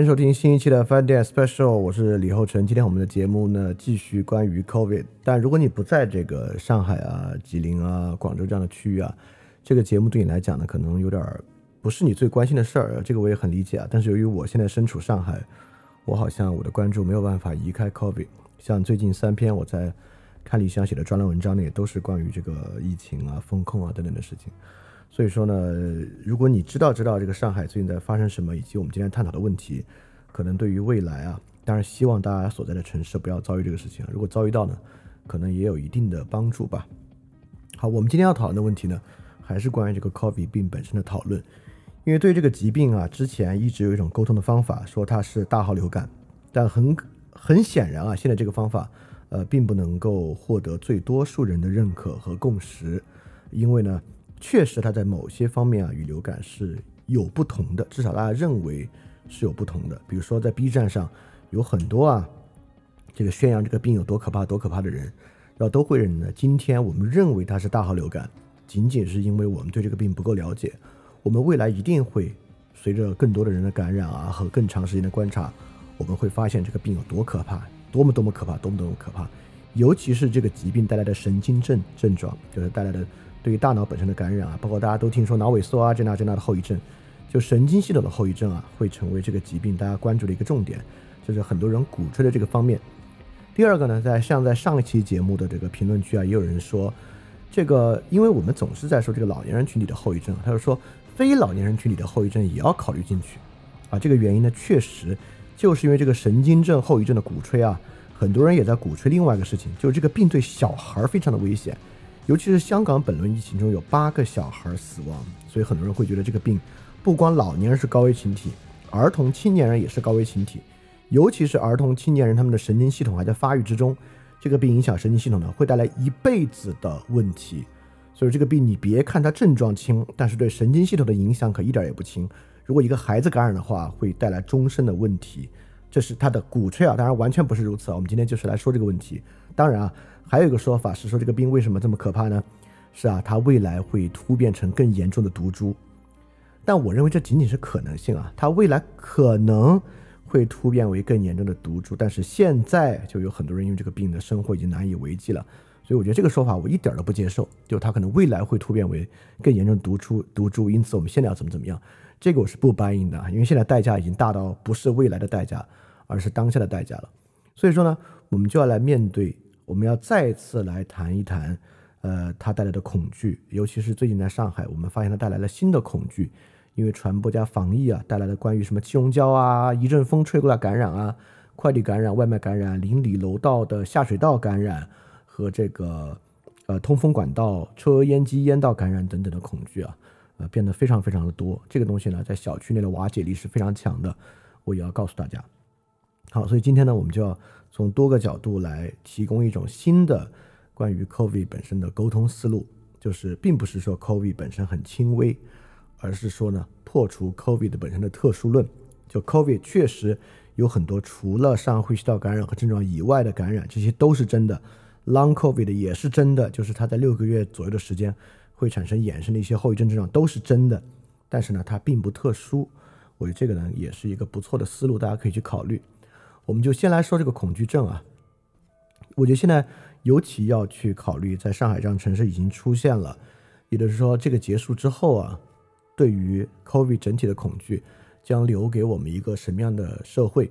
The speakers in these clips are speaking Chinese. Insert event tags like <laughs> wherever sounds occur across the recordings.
欢迎收听新一期的 Fun Day Special，我是李厚成。今天我们的节目呢，继续关于 COVID。但如果你不在这个上海啊、吉林啊、广州这样的区域啊，这个节目对你来讲呢，可能有点不是你最关心的事儿。这个我也很理解啊。但是由于我现在身处上海，我好像我的关注没有办法移开 COVID。像最近三篇我在看理想写的专栏文章呢，也都是关于这个疫情啊、风控啊等等的事情。所以说呢，如果你知道知道这个上海最近在发生什么，以及我们今天探讨的问题，可能对于未来啊，当然希望大家所在的城市不要遭遇这个事情。如果遭遇到呢，可能也有一定的帮助吧。好，我们今天要讨论的问题呢，还是关于这个 COVID 病本身的讨论。因为对这个疾病啊，之前一直有一种沟通的方法，说它是大号流感，但很很显然啊，现在这个方法呃，并不能够获得最多数人的认可和共识，因为呢。确实，它在某些方面啊，与流感是有不同的，至少大家认为是有不同的。比如说，在 B 站上有很多啊，这个宣扬这个病有多可怕、多可怕的人，然后都会认为，今天我们认为它是大号流感，仅仅是因为我们对这个病不够了解。我们未来一定会随着更多的人的感染啊和更长时间的观察，我们会发现这个病有多可怕，多么多么可怕，多么多么可怕。尤其是这个疾病带来的神经症症状，就是带来的。对于大脑本身的感染啊，包括大家都听说脑萎缩啊这那这那的后遗症，就神经系统的后遗症啊，会成为这个疾病大家关注的一个重点，这是很多人鼓吹的这个方面。第二个呢，在像在上一期节目的这个评论区啊，也有人说，这个因为我们总是在说这个老年人群体的后遗症，他就说非老年人群体的后遗症也要考虑进去啊。这个原因呢，确实就是因为这个神经症后遗症的鼓吹啊，很多人也在鼓吹另外一个事情，就是这个病对小孩非常的危险。尤其是香港本轮疫情中有八个小孩死亡，所以很多人会觉得这个病不光老年人是高危群体，儿童、青年人也是高危群体。尤其是儿童、青年人，他们的神经系统还在发育之中，这个病影响神经系统呢，会带来一辈子的问题。所以这个病你别看它症状轻，但是对神经系统的影响可一点也不轻。如果一个孩子感染的话，会带来终身的问题。这是他的鼓吹啊，当然完全不是如此啊。我们今天就是来说这个问题。当然啊。还有一个说法是说这个病为什么这么可怕呢？是啊，它未来会突变成更严重的毒株。但我认为这仅仅是可能性啊，它未来可能会突变为更严重的毒株，但是现在就有很多人因为这个病的生活已经难以为继了，所以我觉得这个说法我一点都不接受。就它可能未来会突变为更严重的毒株，毒株，因此我们现在要怎么怎么样，这个我是不答应的，因为现在代价已经大到不是未来的代价，而是当下的代价了。所以说呢，我们就要来面对。我们要再次来谈一谈，呃，它带来的恐惧，尤其是最近在上海，我们发现它带来了新的恐惧，因为传播加防疫啊，带来了关于什么气溶胶啊，一阵风吹过来感染啊，快递感染、外卖感染、邻里楼道的下水道感染和这个呃通风管道、抽油烟机烟道感染等等的恐惧啊，呃，变得非常非常的多。这个东西呢，在小区内的瓦解力是非常强的，我也要告诉大家。好，所以今天呢，我们就要。从多个角度来提供一种新的关于 COVID 本身的沟通思路，就是并不是说 COVID 本身很轻微，而是说呢，破除 COVID 本身的特殊论。就 COVID 确实有很多除了上呼吸道感染和症状以外的感染，这些都是真的。Long COVID 也是真的，就是它在六个月左右的时间会产生衍生的一些后遗症症状都是真的。但是呢，它并不特殊。我觉得这个呢，也是一个不错的思路，大家可以去考虑。我们就先来说这个恐惧症啊，我觉得现在尤其要去考虑，在上海这样城市已经出现了，也就是说，这个结束之后啊，对于 COVID 整体的恐惧将留给我们一个什么样的社会？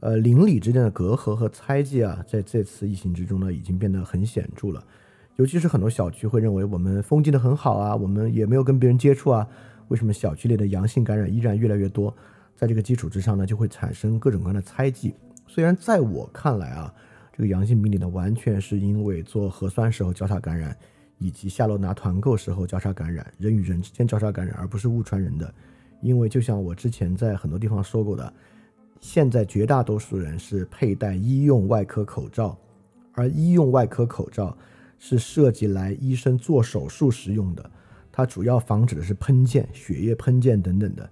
呃，邻里之间的隔阂和猜忌啊，在这次疫情之中呢，已经变得很显著了。尤其是很多小区会认为我们封禁的很好啊，我们也没有跟别人接触啊，为什么小区里的阳性感染依然越来越多？在这个基础之上呢，就会产生各种各样的猜忌。虽然在我看来啊，这个阳性病例呢，完全是因为做核酸时候交叉感染，以及下楼拿团购时候交叉感染，人与人之间交叉感染，而不是误传人的。因为就像我之前在很多地方说过的，现在绝大多数人是佩戴医用外科口罩，而医用外科口罩是设计来医生做手术时用的，它主要防止的是喷溅、血液喷溅等等的。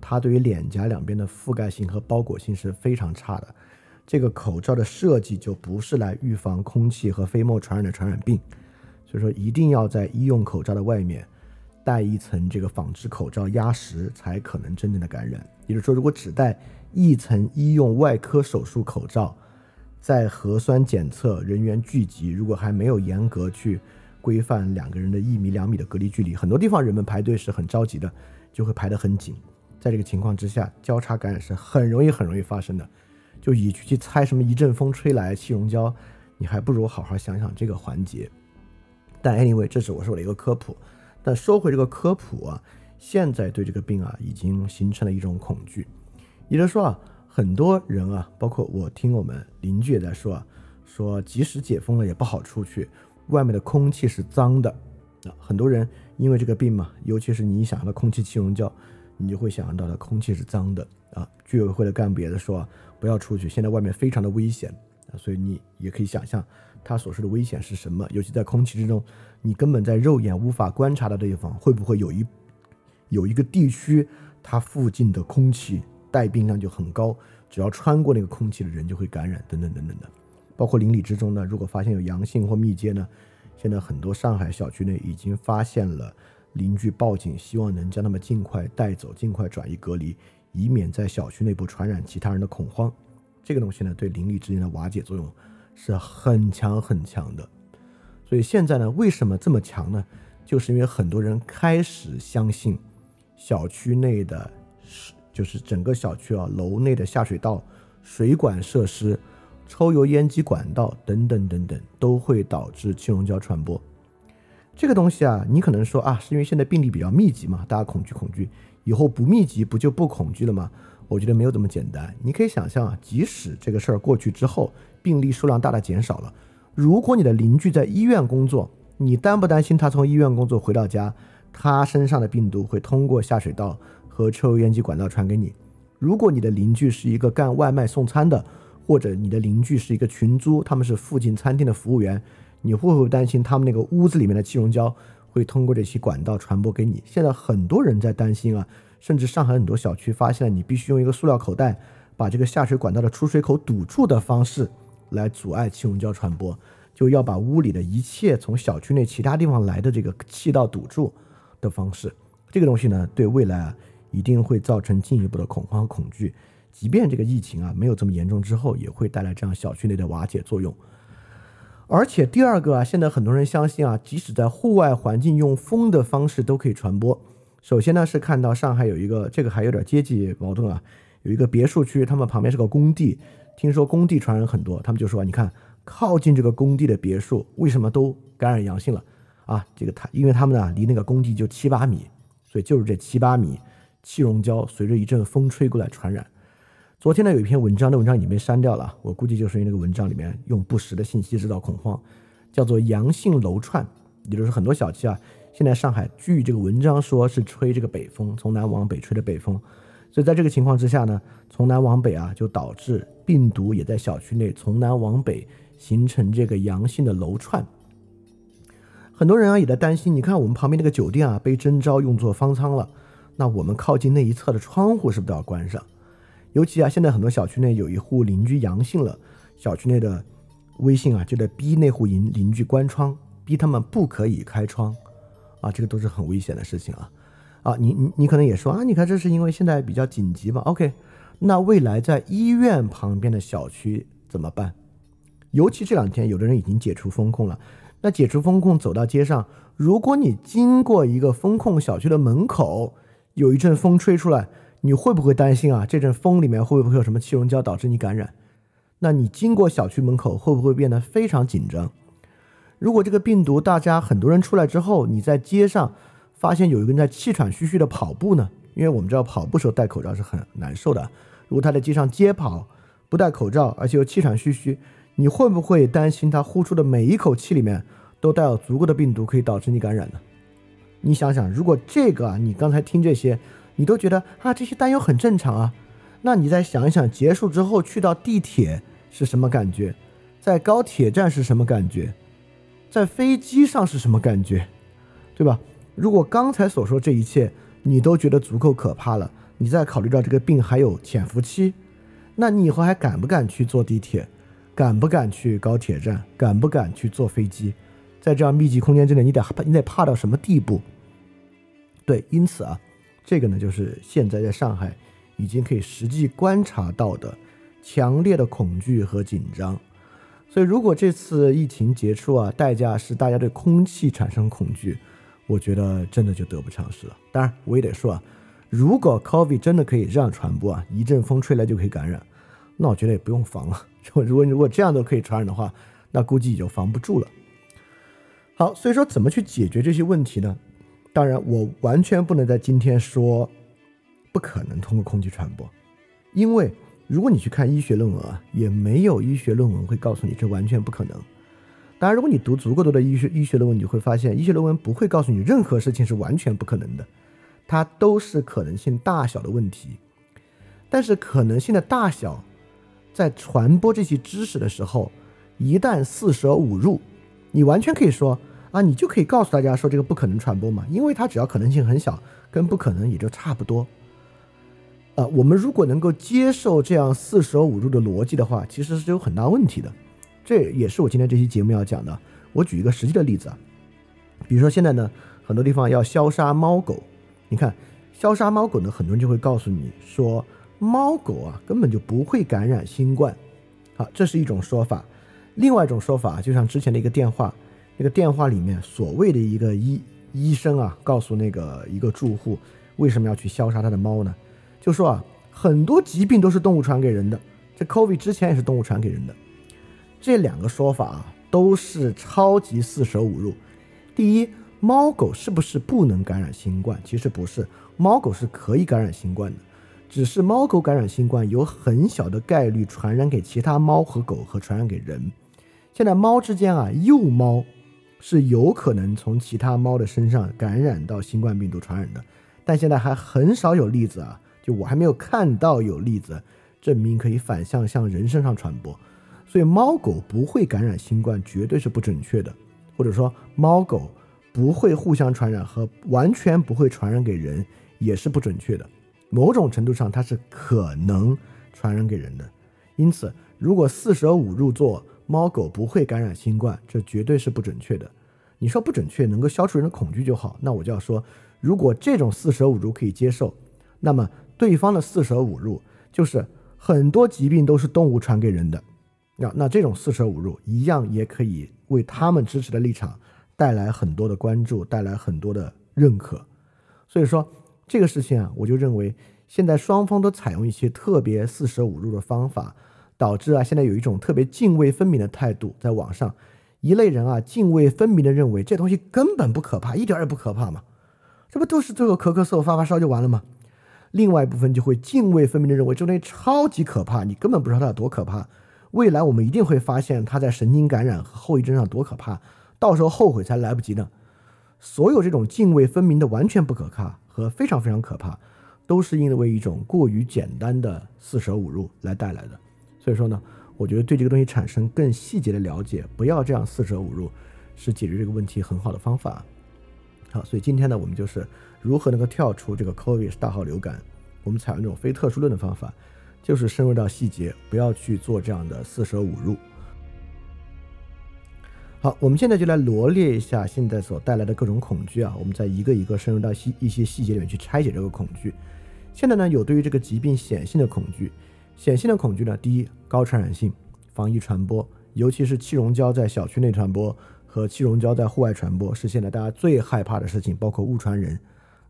它对于脸颊两边的覆盖性和包裹性是非常差的，这个口罩的设计就不是来预防空气和飞沫传染的传染病，所以说一定要在医用口罩的外面戴一层这个纺织口罩压实，才可能真正的感染。也就是说，如果只戴一层医用外科手术口罩，在核酸检测人员聚集，如果还没有严格去规范两个人的一米两米的隔离距离，很多地方人们排队是很着急的，就会排得很紧。在这个情况之下，交叉感染是很容易很容易发生的。就以去猜什么一阵风吹来气溶胶，你还不如好好想想这个环节。但 anyway，这是我说的一个科普。但说回这个科普啊，现在对这个病啊已经形成了一种恐惧，也就是说啊。很多人啊，包括我听我们邻居也在说啊，说即使解封了也不好出去，外面的空气是脏的啊。很多人因为这个病嘛，尤其是你想到空气气溶胶，你就会想象到的空气是脏的啊。居委会的干部也在说不要出去，现在外面非常的危险啊。所以你也可以想象他所说的危险是什么，尤其在空气之中，你根本在肉眼无法观察的地方，会不会有一有一个地区，它附近的空气。带病量就很高，只要穿过那个空气的人就会感染，等等等等的。包括邻里之中呢，如果发现有阳性或密接呢，现在很多上海小区内已经发现了邻居报警，希望能将他们尽快带走，尽快转移隔离，以免在小区内部传染其他人的恐慌。这个东西呢，对邻里之间的瓦解作用是很强很强的。所以现在呢，为什么这么强呢？就是因为很多人开始相信小区内的是。就是整个小区啊，楼内的下水道、水管设施、抽油烟机管道等等等等，都会导致气溶胶传播。这个东西啊，你可能说啊，是因为现在病例比较密集嘛，大家恐惧恐惧，以后不密集不就不恐惧了吗？我觉得没有这么简单。你可以想象啊，即使这个事儿过去之后，病例数量大大减少了，如果你的邻居在医院工作，你担不担心他从医院工作回到家，他身上的病毒会通过下水道？和抽油烟机管道传给你。如果你的邻居是一个干外卖送餐的，或者你的邻居是一个群租，他们是附近餐厅的服务员，你会不会担心他们那个屋子里面的气溶胶会通过这些管道传播给你？现在很多人在担心啊，甚至上海很多小区发现了你必须用一个塑料口袋把这个下水管道的出水口堵住的方式来阻碍气溶胶传播，就要把屋里的一切从小区内其他地方来的这个气道堵住的方式。这个东西呢，对未来啊。一定会造成进一步的恐慌和恐惧，即便这个疫情啊没有这么严重之后，也会带来这样小区内的瓦解作用。而且第二个啊，现在很多人相信啊，即使在户外环境用风的方式都可以传播。首先呢是看到上海有一个这个还有点阶级矛盾啊，有一个别墅区，他们旁边是个工地，听说工地传染很多，他们就说你看靠近这个工地的别墅为什么都感染阳性了啊？这个他因为他们呢离那个工地就七八米，所以就是这七八米。气溶胶随着一阵风吹过来传染。昨天呢有一篇文章，那文章已经被删掉了，我估计就是因为那个文章里面用不实的信息制造恐慌，叫做阳性楼串，也就是很多小区啊，现在上海据这个文章说是吹这个北风，从南往北吹的北风，所以在这个情况之下呢，从南往北啊，就导致病毒也在小区内从南往北形成这个阳性的楼串。很多人啊也在担心，你看我们旁边那个酒店啊被征召用作方舱了。那我们靠近那一侧的窗户是不是都要关上？尤其啊，现在很多小区内有一户邻居阳性了，小区内的微信啊就得逼那户邻邻居关窗，逼他们不可以开窗，啊，这个都是很危险的事情啊！啊，你你你可能也说啊，你看这是因为现在比较紧急嘛？OK，那未来在医院旁边的小区怎么办？尤其这两天有的人已经解除风控了，那解除风控走到街上，如果你经过一个风控小区的门口，有一阵风吹出来，你会不会担心啊？这阵风里面会不会有什么气溶胶导致你感染？那你经过小区门口会不会变得非常紧张？如果这个病毒大家很多人出来之后，你在街上发现有一个人在气喘吁吁的跑步呢？因为我们知道跑步时候戴口罩是很难受的。如果他在街上街跑，不戴口罩，而且又气喘吁吁，你会不会担心他呼出的每一口气里面都带有足够的病毒，可以导致你感染呢？你想想，如果这个啊，你刚才听这些，你都觉得啊，这些担忧很正常啊，那你再想一想，结束之后去到地铁是什么感觉，在高铁站是什么感觉，在飞机上是什么感觉，对吧？如果刚才所说这一切你都觉得足够可怕了，你再考虑到这个病还有潜伏期，那你以后还敢不敢去坐地铁？敢不敢去高铁站？敢不敢去坐飞机？在这样密集空间之内，你得你得怕到什么地步？对，因此啊，这个呢就是现在在上海已经可以实际观察到的强烈的恐惧和紧张。所以，如果这次疫情结束啊，代价是大家对空气产生恐惧，我觉得真的就得不偿失了。当然，我也得说啊，如果 COVID 真的可以这样传播啊，一阵风吹来就可以感染，那我觉得也不用防了。<laughs> 如果如果这样都可以传染的话，那估计也就防不住了。好，所以说怎么去解决这些问题呢？当然，我完全不能在今天说不可能通过空气传播，因为。如果你去看医学论文啊，也没有医学论文会告诉你这完全不可能。当然，如果你读足够多的医学医学论文，你会发现医学论文不会告诉你任何事情是完全不可能的，它都是可能性大小的问题。但是可能性的大小，在传播这些知识的时候，一旦四舍五入，你完全可以说啊，你就可以告诉大家说这个不可能传播嘛，因为它只要可能性很小，跟不可能也就差不多。啊，我们如果能够接受这样四舍五入的逻辑的话，其实是有很大问题的。这也是我今天这期节目要讲的。我举一个实际的例子啊，比如说现在呢，很多地方要消杀猫狗，你看消杀猫狗呢，很多人就会告诉你说，猫狗啊根本就不会感染新冠。好，这是一种说法。另外一种说法，就像之前的一个电话，那个电话里面所谓的一个医医生啊，告诉那个一个住户，为什么要去消杀他的猫呢？就说啊，很多疾病都是动物传给人的，这 COVID 之前也是动物传给人的。这两个说法啊，都是超级四舍五入。第一，猫狗是不是不能感染新冠？其实不是，猫狗是可以感染新冠的，只是猫狗感染新冠有很小的概率传染给其他猫和狗和传染给人。现在猫之间啊，幼猫是有可能从其他猫的身上感染到新冠病毒传染的，但现在还很少有例子啊。就我还没有看到有例子证明可以反向向人身上传播，所以猫狗不会感染新冠绝对是不准确的，或者说猫狗不会互相传染和完全不会传染给人也是不准确的。某种程度上它是可能传染给人的，因此如果四舍五入做猫狗不会感染新冠，这绝对是不准确的。你说不准确能够消除人的恐惧就好，那我就要说，如果这种四舍五入可以接受，那么。对方的四舍五入就是很多疾病都是动物传给人的，那那这种四舍五入一样也可以为他们支持的立场带来很多的关注，带来很多的认可。所以说这个事情啊，我就认为现在双方都采用一些特别四舍五入的方法，导致啊现在有一种特别泾渭分明的态度在网上，一类人啊泾渭分明的认为这东西根本不可怕，一点也不可怕嘛，这不都是最后咳咳嗽发发烧就完了吗？另外一部分就会泾渭分明的认为这东西超级可怕，你根本不知道它有多可怕。未来我们一定会发现它在神经感染和后遗症上多可怕，到时候后悔才来不及呢。所有这种泾渭分明的完全不可怕和非常非常可怕，都是因为一种过于简单的四舍五入来带来的。所以说呢，我觉得对这个东西产生更细节的了解，不要这样四舍五入，是解决这个问题很好的方法。好，所以今天呢，我们就是。如何能够跳出这个 COVID 大号流感？我们采用这种非特殊论的方法，就是深入到细节，不要去做这样的四舍五入。好，我们现在就来罗列一下现在所带来的各种恐惧啊，我们再一个一个深入到细一些细节里面去拆解这个恐惧。现在呢，有对于这个疾病显性的恐惧，显性的恐惧呢，第一，高传染性，防疫传播，尤其是气溶胶在小区内传播和气溶胶在户外传播，是现在大家最害怕的事情，包括误传人。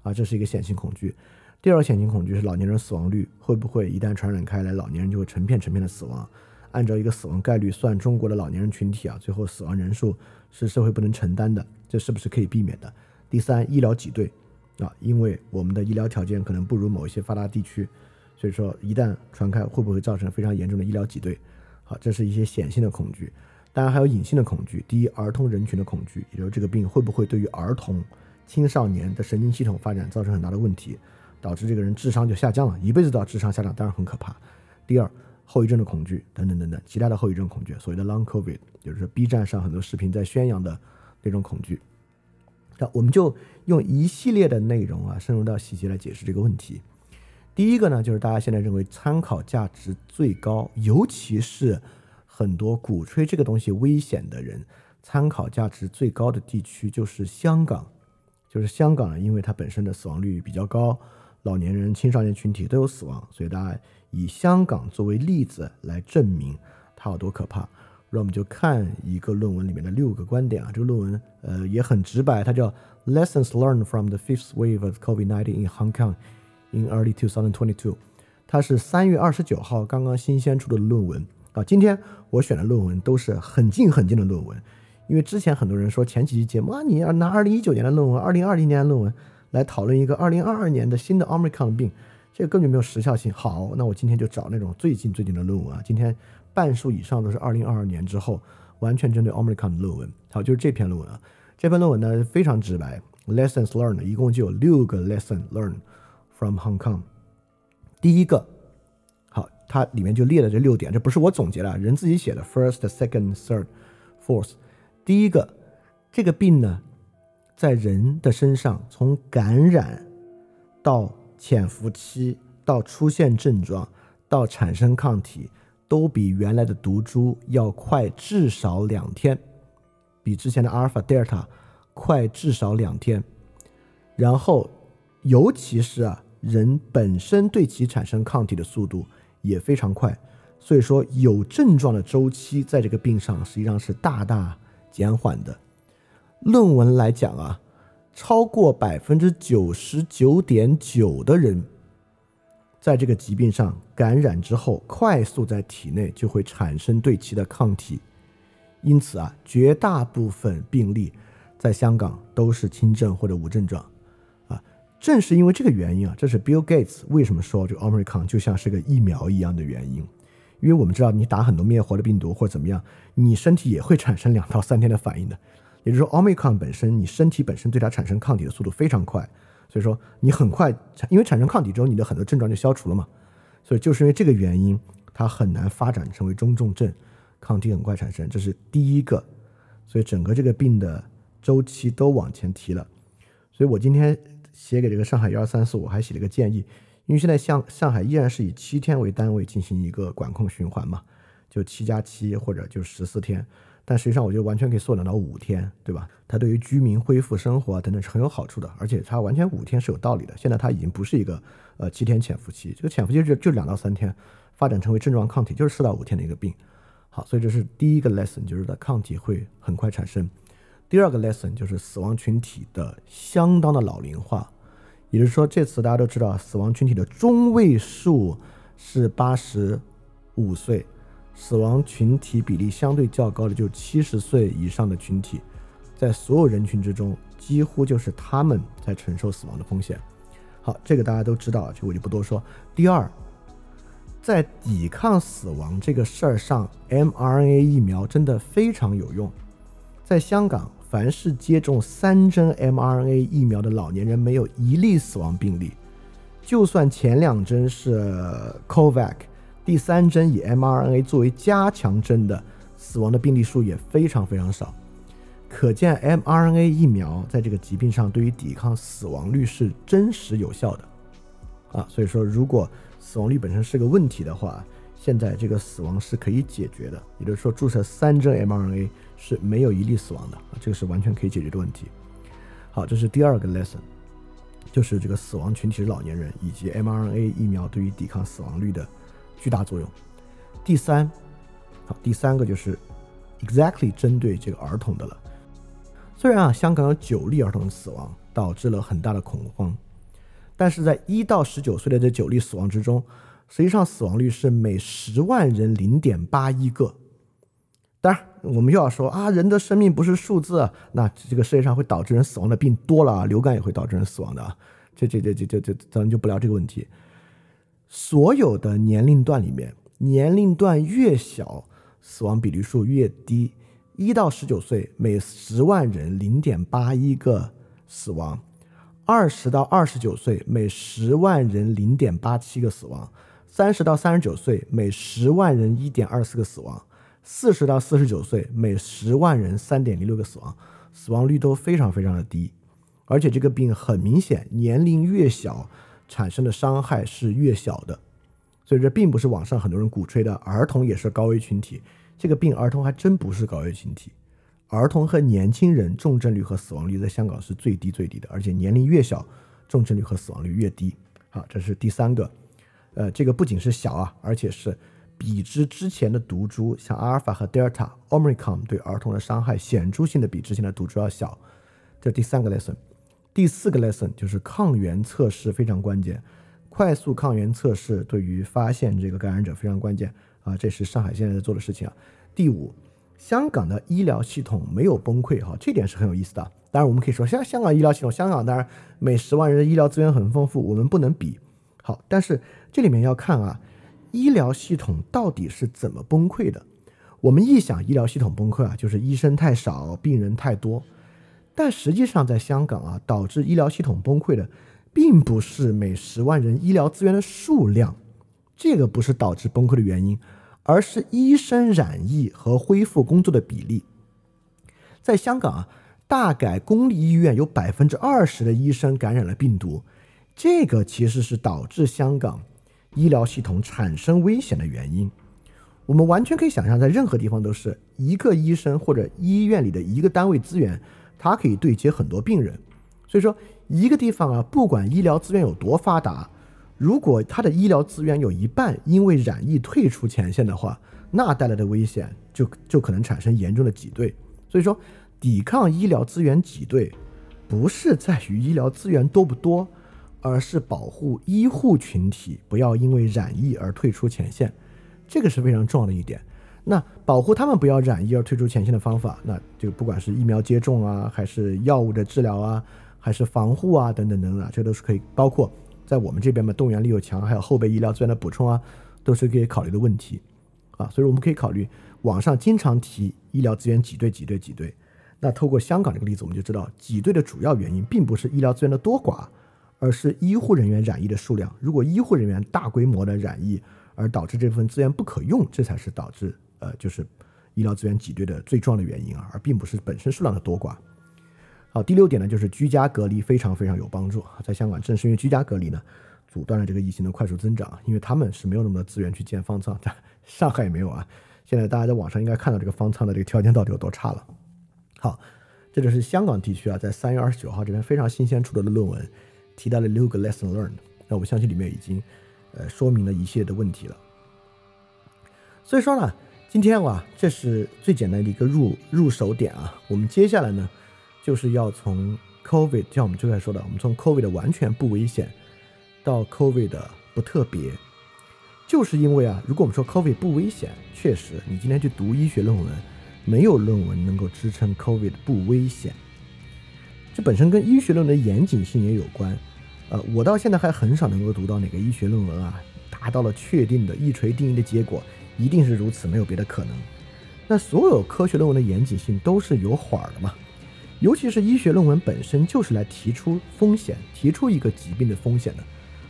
啊，这是一个显性恐惧。第二个显性恐惧是老年人死亡率会不会一旦传染开来，老年人就会成片成片的死亡？按照一个死亡概率算，中国的老年人群体啊，最后死亡人数是社会不能承担的，这是不是可以避免的？第三，医疗挤兑啊，因为我们的医疗条件可能不如某一些发达地区，所以说一旦传开，会不会造成非常严重的医疗挤兑？好，这是一些显性的恐惧。当然还有隐性的恐惧。第一，儿童人群的恐惧，也就是这个病会不会对于儿童？青少年的神经系统发展造成很大的问题，导致这个人智商就下降了，一辈子都智商下降，当然很可怕。第二，后遗症的恐惧等等等等，其他的后遗症恐惧，所谓的 Long COVID，就是 B 站上很多视频在宣扬的那种恐惧。那我们就用一系列的内容啊，深入到细节来解释这个问题。第一个呢，就是大家现在认为参考价值最高，尤其是很多鼓吹这个东西危险的人，参考价值最高的地区就是香港。就是香港呢，因为它本身的死亡率比较高，老年人、青少年群体都有死亡，所以大家以香港作为例子来证明它有多可怕。让我们就看一个论文里面的六个观点啊，这个论文呃也很直白，它叫 Lessons Learned from the Fifth Wave of COVID-19 in Hong Kong in early 2022。它是三月二十九号刚刚新鲜出的论文啊。今天我选的论文都是很近很近的论文，因为之前很多人说前几期节目啊，你要拿二零一九年的论文、二零二零年的论文来讨论一个二零二二年的新的 Omicron 病，这个根本没有时效性。好，那我今天就找那种最近最近的论文啊，今天。半数以上都是二零二二年之后完全针对 Omicron 的论文。好，就是这篇论文啊。这篇论文呢非常直白，lessons learned 一共就有六个 lesson learned from Hong Kong。第一个，好，它里面就列了这六点，这不是我总结的，人自己写的。First, second, third, fourth。第一个，这个病呢，在人的身上从感染到潜伏期到出现症状到产生抗体。都比原来的毒株要快至少两天，比之前的阿尔法、德尔塔快至少两天。然后，尤其是啊，人本身对其产生抗体的速度也非常快。所以说，有症状的周期在这个病上实际上是大大减缓的。论文来讲啊，超过百分之九十九点九的人。在这个疾病上感染之后，快速在体内就会产生对其的抗体，因此啊，绝大部分病例在香港都是轻症或者无症状，正是因为这个原因啊，这是 Bill Gates 为什么说这个 Omicron 就像是个疫苗一样的原因，因为我们知道你打很多灭活的病毒或者怎么样，你身体也会产生两到三天的反应的，也就是说 Omicron 本身你身体本身对它产生抗体的速度非常快。所以说你很快产，因为产生抗体之后，你的很多症状就消除了嘛。所以就是因为这个原因，它很难发展成为中重症，抗体很快产生，这是第一个。所以整个这个病的周期都往前提了。所以我今天写给这个上海一二三四，五还写了个建议，因为现在像上海依然是以七天为单位进行一个管控循环嘛，就七加七或者就十四天。但实际上，我觉得完全可以缩短到五天，对吧？它对于居民恢复生活等等是很有好处的，而且它完全五天是有道理的。现在它已经不是一个呃七天潜伏期，这个潜伏期就就两到三天，发展成为症状抗体就是四到五天的一个病。好，所以这是第一个 lesson，就是的抗体会很快产生。第二个 lesson 就是死亡群体的相当的老龄化，也就是说这次大家都知道，死亡群体的中位数是八十五岁。死亡群体比例相对较高的，就是七十岁以上的群体，在所有人群之中，几乎就是他们在承受死亡的风险。好，这个大家都知道，这我就不多说。第二，在抵抗死亡这个事儿上，mRNA 疫苗真的非常有用。在香港，凡是接种三针 mRNA 疫苗的老年人，没有一例死亡病例。就算前两针是 Covax。第三针以 mRNA 作为加强针的死亡的病例数也非常非常少，可见 mRNA 疫苗在这个疾病上对于抵抗死亡率是真实有效的啊。所以说，如果死亡率本身是个问题的话，现在这个死亡是可以解决的。也就是说，注射三针 mRNA 是没有一例死亡的，这个是完全可以解决的问题。好，这是第二个 lesson，就是这个死亡群体是老年人以及 mRNA 疫苗对于抵抗死亡率的。巨大作用。第三，好，第三个就是 exactly 针对这个儿童的了。虽然啊，香港有九例儿童死亡，导致了很大的恐慌，但是在一到十九岁的这九例死亡之中，实际上死亡率是每十万人零点八一个。当然，我们又要说啊，人的生命不是数字，那这个世界上会导致人死亡的病多了啊，流感也会导致人死亡的啊。这这这这这这，咱们就不聊这个问题。所有的年龄段里面，年龄段越小，死亡比例数越低。一到十九岁，每十万人零点八一个死亡；二十到二十九岁，每十万人零点八七个死亡；三十到三十九岁，每十万人一点二四个死亡；四十到四十九岁，每十万人三点零六个死亡。死亡率都非常非常的低，而且这个病很明显，年龄越小。产生的伤害是越小的，所以这并不是网上很多人鼓吹的儿童也是高危群体。这个病儿童还真不是高危群体，儿童和年轻人重症率和死亡率在香港是最低最低的，而且年龄越小，重症率和死亡率越低。好，这是第三个。呃，这个不仅是小啊，而且是比之之前的毒株，像阿尔法和德尔塔、奥密克戎对儿童的伤害显著性的比之前的毒株要小。这第三个 lesson。第四个 lesson 就是抗原测试非常关键，快速抗原测试对于发现这个感染者非常关键啊，这是上海现在在做的事情啊。第五，香港的医疗系统没有崩溃哈，这点是很有意思的。当然我们可以说，像香港医疗系统，香港当然每十万人的医疗资源很丰富，我们不能比。好，但是这里面要看啊，医疗系统到底是怎么崩溃的？我们一想医疗系统崩溃啊，就是医生太少，病人太多。但实际上，在香港啊，导致医疗系统崩溃的，并不是每十万人医疗资源的数量，这个不是导致崩溃的原因，而是医生染疫和恢复工作的比例。在香港啊，大概公立医院有百分之二十的医生感染了病毒，这个其实是导致香港医疗系统产生危险的原因。我们完全可以想象，在任何地方都是一个医生或者医院里的一个单位资源。它可以对接很多病人，所以说一个地方啊，不管医疗资源有多发达，如果它的医疗资源有一半因为染疫退出前线的话，那带来的危险就就可能产生严重的挤兑。所以说，抵抗医疗资源挤兑，不是在于医疗资源多不多，而是保护医护群体不要因为染疫而退出前线，这个是非常重要的一点。那保护他们不要染疫而退出前线的方法，那就不管是疫苗接种啊，还是药物的治疗啊，还是防护啊，等等等等，这都是可以包括在我们这边的动员力又强，还有后备医疗资源的补充啊，都是可以考虑的问题啊。所以我们可以考虑，网上经常提医疗资源挤兑、挤兑、挤兑。那透过香港这个例子，我们就知道挤兑的主要原因并不是医疗资源的多寡，而是医护人员染疫的数量。如果医护人员大规模的染疫而导致这部分资源不可用，这才是导致。呃，就是医疗资源挤兑的最重要的原因啊，而并不是本身数量的多寡。好，第六点呢，就是居家隔离非常非常有帮助。在香港，正是因为居家隔离呢，阻断了这个疫情的快速增长，因为他们是没有那么多资源去建方舱，在 <laughs> 上海也没有啊。现在大家在网上应该看到这个方舱的这个条件到底有多差了。好，这就是香港地区啊，在三月二十九号这边非常新鲜出来的论文，提到了六个 lesson learned。那我相信里面已经呃说明了一系列的问题了。所以说呢。今天啊，这是最简单的一个入入手点啊。我们接下来呢，就是要从 COVID，像我们最开始说的，我们从 COVID 的完全不危险到 COVID 的不特别，就是因为啊，如果我们说 COVID 不危险，确实，你今天去读医学论文，没有论文能够支撑 COVID 不危险。这本身跟医学论文的严谨性也有关。呃，我到现在还很少能够读到哪个医学论文啊，达到了确定的一锤定音的结果。一定是如此，没有别的可能。那所有科学论文的严谨性都是有缓儿的嘛？尤其是医学论文本身就是来提出风险、提出一个疾病的风险的，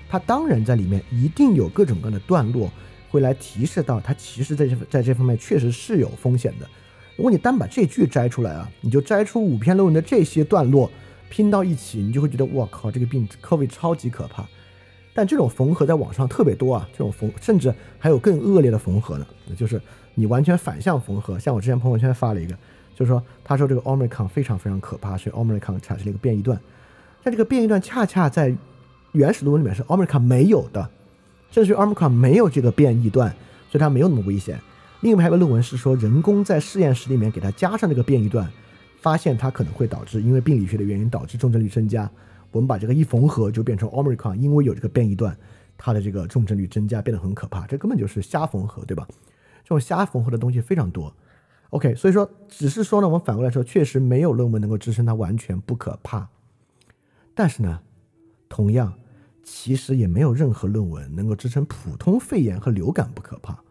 它当然在里面一定有各种各样的段落会来提示到它其实在这在这方面确实是有风险的。如果你单把这句摘出来啊，你就摘出五篇论文的这些段落拼到一起，你就会觉得我靠，这个病科位超级可怕。但这种缝合在网上特别多啊，这种缝甚至还有更恶劣的缝合呢，就是你完全反向缝合。像我之前朋友圈发了一个，就是说他说这个 Omicron 非常非常可怕，所以 Omicron 产生了一个变异段，但这个变异段恰恰在原始论文里面是 Omicron 没有的，正是 Omicron 没有这个变异段，所以它没有那么危险。另外还有个论文是说人工在实验室里面给它加上这个变异段，发现它可能会导致因为病理学的原因导致重症率增加。我们把这个一缝合就变成 Omicron，因为有这个变异段，它的这个重症率增加变得很可怕，这根本就是瞎缝合，对吧？这种瞎缝合的东西非常多。OK，所以说只是说呢，我们反过来说，确实没有论文能够支撑它完全不可怕。但是呢，同样，其实也没有任何论文能够支撑普通肺炎和流感不可怕。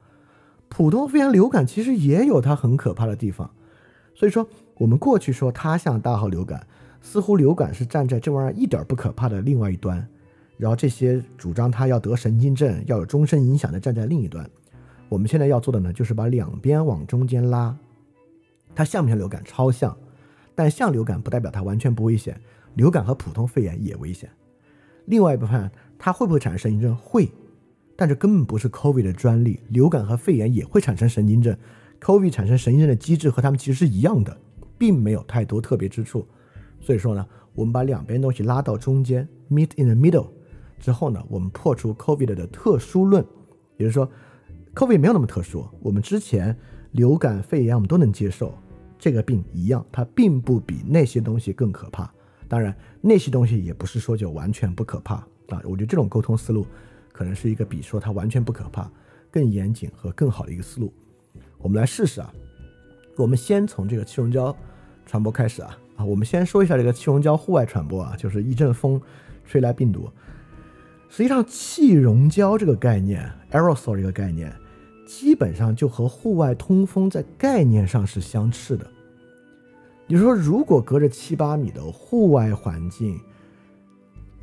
普通肺炎、流感其实也有它很可怕的地方。所以说，我们过去说它像大号流感。似乎流感是站在这玩意儿一点不可怕的另外一端，然后这些主张它要得神经症、要有终身影响的站在另一端。我们现在要做的呢，就是把两边往中间拉。它像不像流感？超像，但像流感不代表它完全不危险。流感和普通肺炎也危险。另外一部分，它会不会产生神经症？会，但这根本不是 COVID 的专利。流感和肺炎也会产生神经症，COVID 产生神经症的机制和它们其实是一样的。并没有太多特别之处。所以说呢，我们把两边东西拉到中间，meet in the middle 之后呢，我们破除 COVID 的特殊论，也就是说，COVID 没有那么特殊。我们之前流感、肺炎我们都能接受，这个病一样，它并不比那些东西更可怕。当然，那些东西也不是说就完全不可怕啊。我觉得这种沟通思路可能是一个比说它完全不可怕更严谨和更好的一个思路。我们来试试啊。我们先从这个气溶胶传播开始啊啊，我们先说一下这个气溶胶户外传播啊，就是一阵风吹来病毒。实际上，气溶胶这个概念，aerosol 这个概念，基本上就和户外通风在概念上是相斥的。你说，如果隔着七八米的户外环境，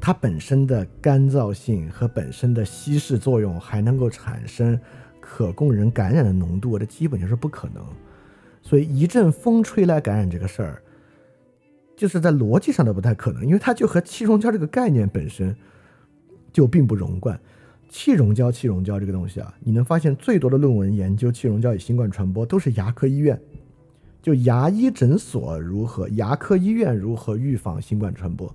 它本身的干燥性和本身的稀释作用还能够产生可供人感染的浓度，这基本就是不可能。所以一阵风吹来感染这个事儿，就是在逻辑上都不太可能，因为它就和气溶胶这个概念本身就并不融贯。气溶胶，气溶胶这个东西啊，你能发现最多的论文研究气溶胶与新冠传播都是牙科医院，就牙医诊所如何，牙科医院如何预防新冠传播，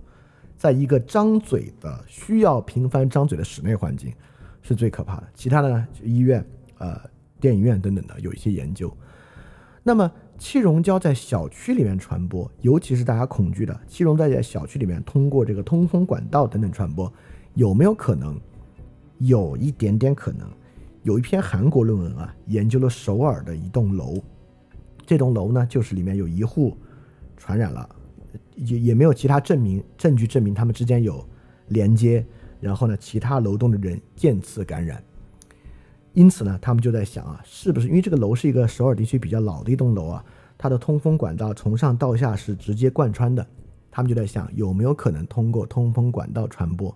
在一个张嘴的需要频繁张嘴的室内环境是最可怕的。其他的呢，医院、呃电影院等等的有一些研究。那么气溶胶在小区里面传播，尤其是大家恐惧的气溶胶在小区里面通过这个通风管道等等传播，有没有可能？有一点点可能。有一篇韩国论文啊，研究了首尔的一栋楼，这栋楼呢就是里面有一户传染了，也也没有其他证明证据证明他们之间有连接，然后呢其他楼栋的人渐次感染。因此呢，他们就在想啊，是不是因为这个楼是一个首尔地区比较老的一栋楼啊，它的通风管道从上到下是直接贯穿的，他们就在想有没有可能通过通风管道传播。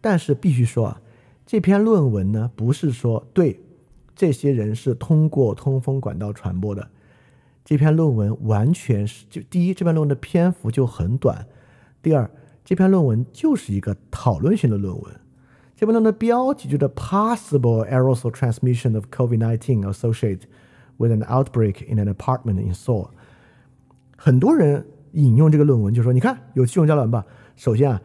但是必须说啊，这篇论文呢不是说对这些人是通过通风管道传播的，这篇论文完全是就第一，这篇论文的篇幅就很短；第二，这篇论文就是一个讨论性的论文。这篇论文的标题就是 "Possible Aerosol Transmission of COVID-19 Associated with an Outbreak in an Apartment in Seoul"。很多人引用这个论文就说：“你看，有气溶胶了吧？”首先啊，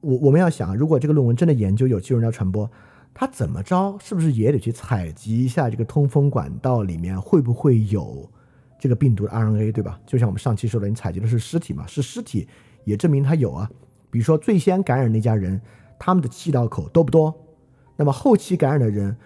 我我们要想，如果这个论文真的研究有气溶胶传播，它怎么着？是不是也得去采集一下这个通风管道里面会不会有这个病毒的 RNA，对吧？就像我们上期说的，你采集的是尸体嘛，是尸体也证明它有啊。比如说最先感染那家人。他们的气道口多不多？那么后期感染的人，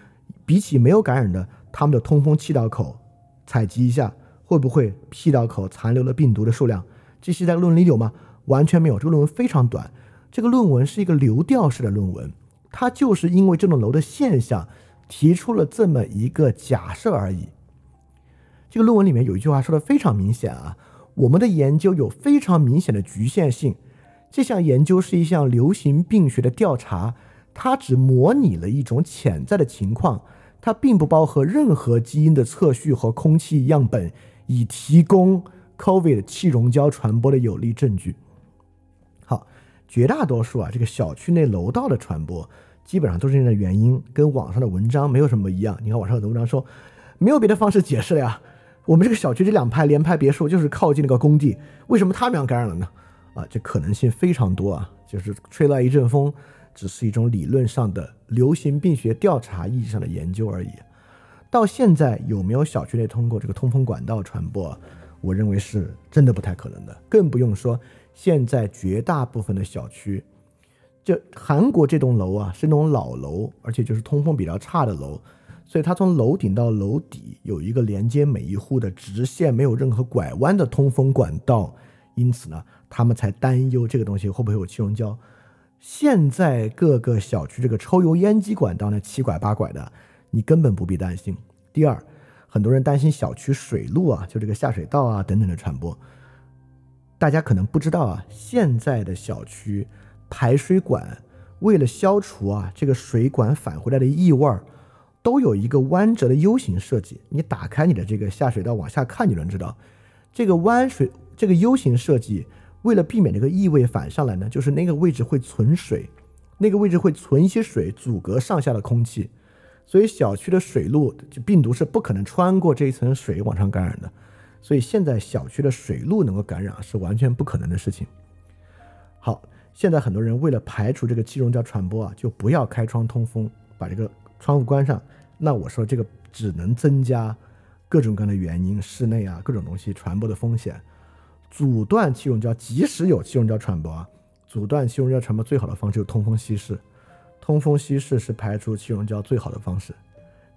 比起没有感染的，他们的通风气道口采集一下，会不会气道口残留的病毒的数量？这些在论文里有吗？完全没有。这个论文非常短，这个论文是一个流调式的论文，它就是因为这栋楼的现象提出了这么一个假设而已。这个论文里面有一句话说的非常明显啊，我们的研究有非常明显的局限性。这项研究是一项流行病学的调查，它只模拟了一种潜在的情况，它并不包含任何基因的测序和空气样本，以提供 COVID 气溶胶传播的有力证据。好，绝大多数啊，这个小区内楼道的传播，基本上都是这样的原因，跟网上的文章没有什么一样。你看网上有的文章说，没有别的方式解释了呀，我们这个小区这两排联排别墅就是靠近那个工地，为什么他们要感染了呢？啊，这可能性非常多啊！就是吹来一阵风，只是一种理论上的流行病学调查意义上的研究而已。到现在有没有小区内通过这个通风管道传播？我认为是真的不太可能的。更不用说现在绝大部分的小区，就韩国这栋楼啊，是那种老楼，而且就是通风比较差的楼，所以它从楼顶到楼底有一个连接每一户的直线，没有任何拐弯的通风管道。因此呢，他们才担忧这个东西会不会有气溶胶。现在各个小区这个抽油烟机管道呢七拐八拐的，你根本不必担心。第二，很多人担心小区水路啊，就这个下水道啊等等的传播。大家可能不知道啊，现在的小区排水管为了消除啊这个水管返回来的异味儿，都有一个弯折的 U 型设计。你打开你的这个下水道往下看，就能知道这个弯水。这个 U 型设计，为了避免这个异味反上来呢，就是那个位置会存水，那个位置会存一些水，阻隔上下的空气，所以小区的水路就病毒是不可能穿过这一层水往上感染的。所以现在小区的水路能够感染是完全不可能的事情。好，现在很多人为了排除这个气溶胶传播啊，就不要开窗通风，把这个窗户关上。那我说这个只能增加各种各样的原因，室内啊各种东西传播的风险。阻断气溶胶，即使有气溶胶传播啊，阻断气溶胶传播最好的方式就是通风稀释。通风稀释是排除气溶胶最好的方式。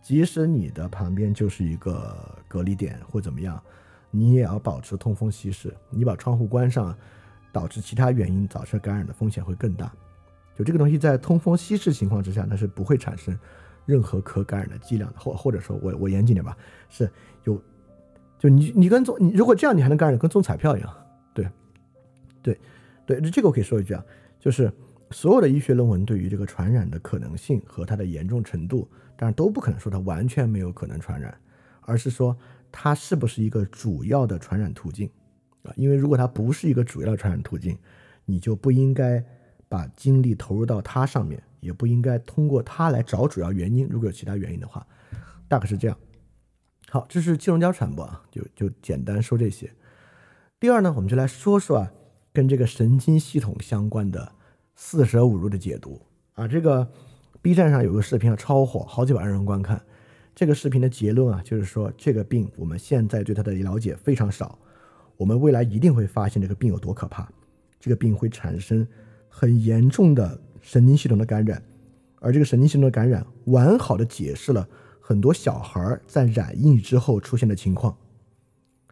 即使你的旁边就是一个隔离点或怎么样，你也要保持通风稀释。你把窗户关上，导致其他原因造成感染的风险会更大。就这个东西在通风稀释情况之下，那是不会产生任何可感染的剂量的。或或者说我我严谨点吧，是有。就你你跟中你如果这样你还能感染跟中彩票一样，对，对，对，这个我可以说一句啊，就是所有的医学论文对于这个传染的可能性和它的严重程度，当然都不可能说它完全没有可能传染，而是说它是不是一个主要的传染途径啊？因为如果它不是一个主要的传染途径，你就不应该把精力投入到它上面，也不应该通过它来找主要原因。如果有其他原因的话，大概是这样。好，这是气溶胶传播啊，就就简单说这些。第二呢，我们就来说说啊，跟这个神经系统相关的四舍五入的解读啊。这个 B 站上有个视频啊，超火，好几百万人观看。这个视频的结论啊，就是说这个病我们现在对它的了解非常少，我们未来一定会发现这个病有多可怕。这个病会产生很严重的神经系统的感染，而这个神经系统的感染完好的解释了。很多小孩在染疫之后出现的情况，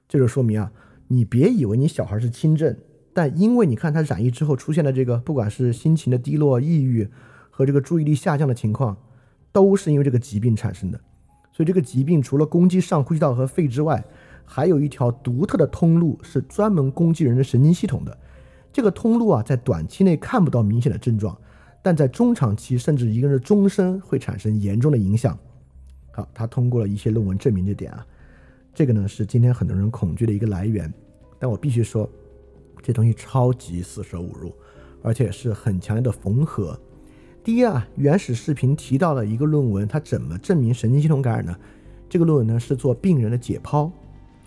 这就说明啊，你别以为你小孩是轻症，但因为你看他染疫之后出现的这个，不管是心情的低落、抑郁和这个注意力下降的情况，都是因为这个疾病产生的。所以这个疾病除了攻击上呼吸道和肺之外，还有一条独特的通路是专门攻击人的神经系统的。这个通路啊，在短期内看不到明显的症状，但在中长期甚至一个人的终身会产生严重的影响。好，他通过了一些论文证明这点啊，这个呢是今天很多人恐惧的一个来源，但我必须说，这东西超级四舍五入，而且是很强烈的缝合。第一啊，原始视频提到了一个论文，它怎么证明神经系统感染呢？这个论文呢是做病人的解剖，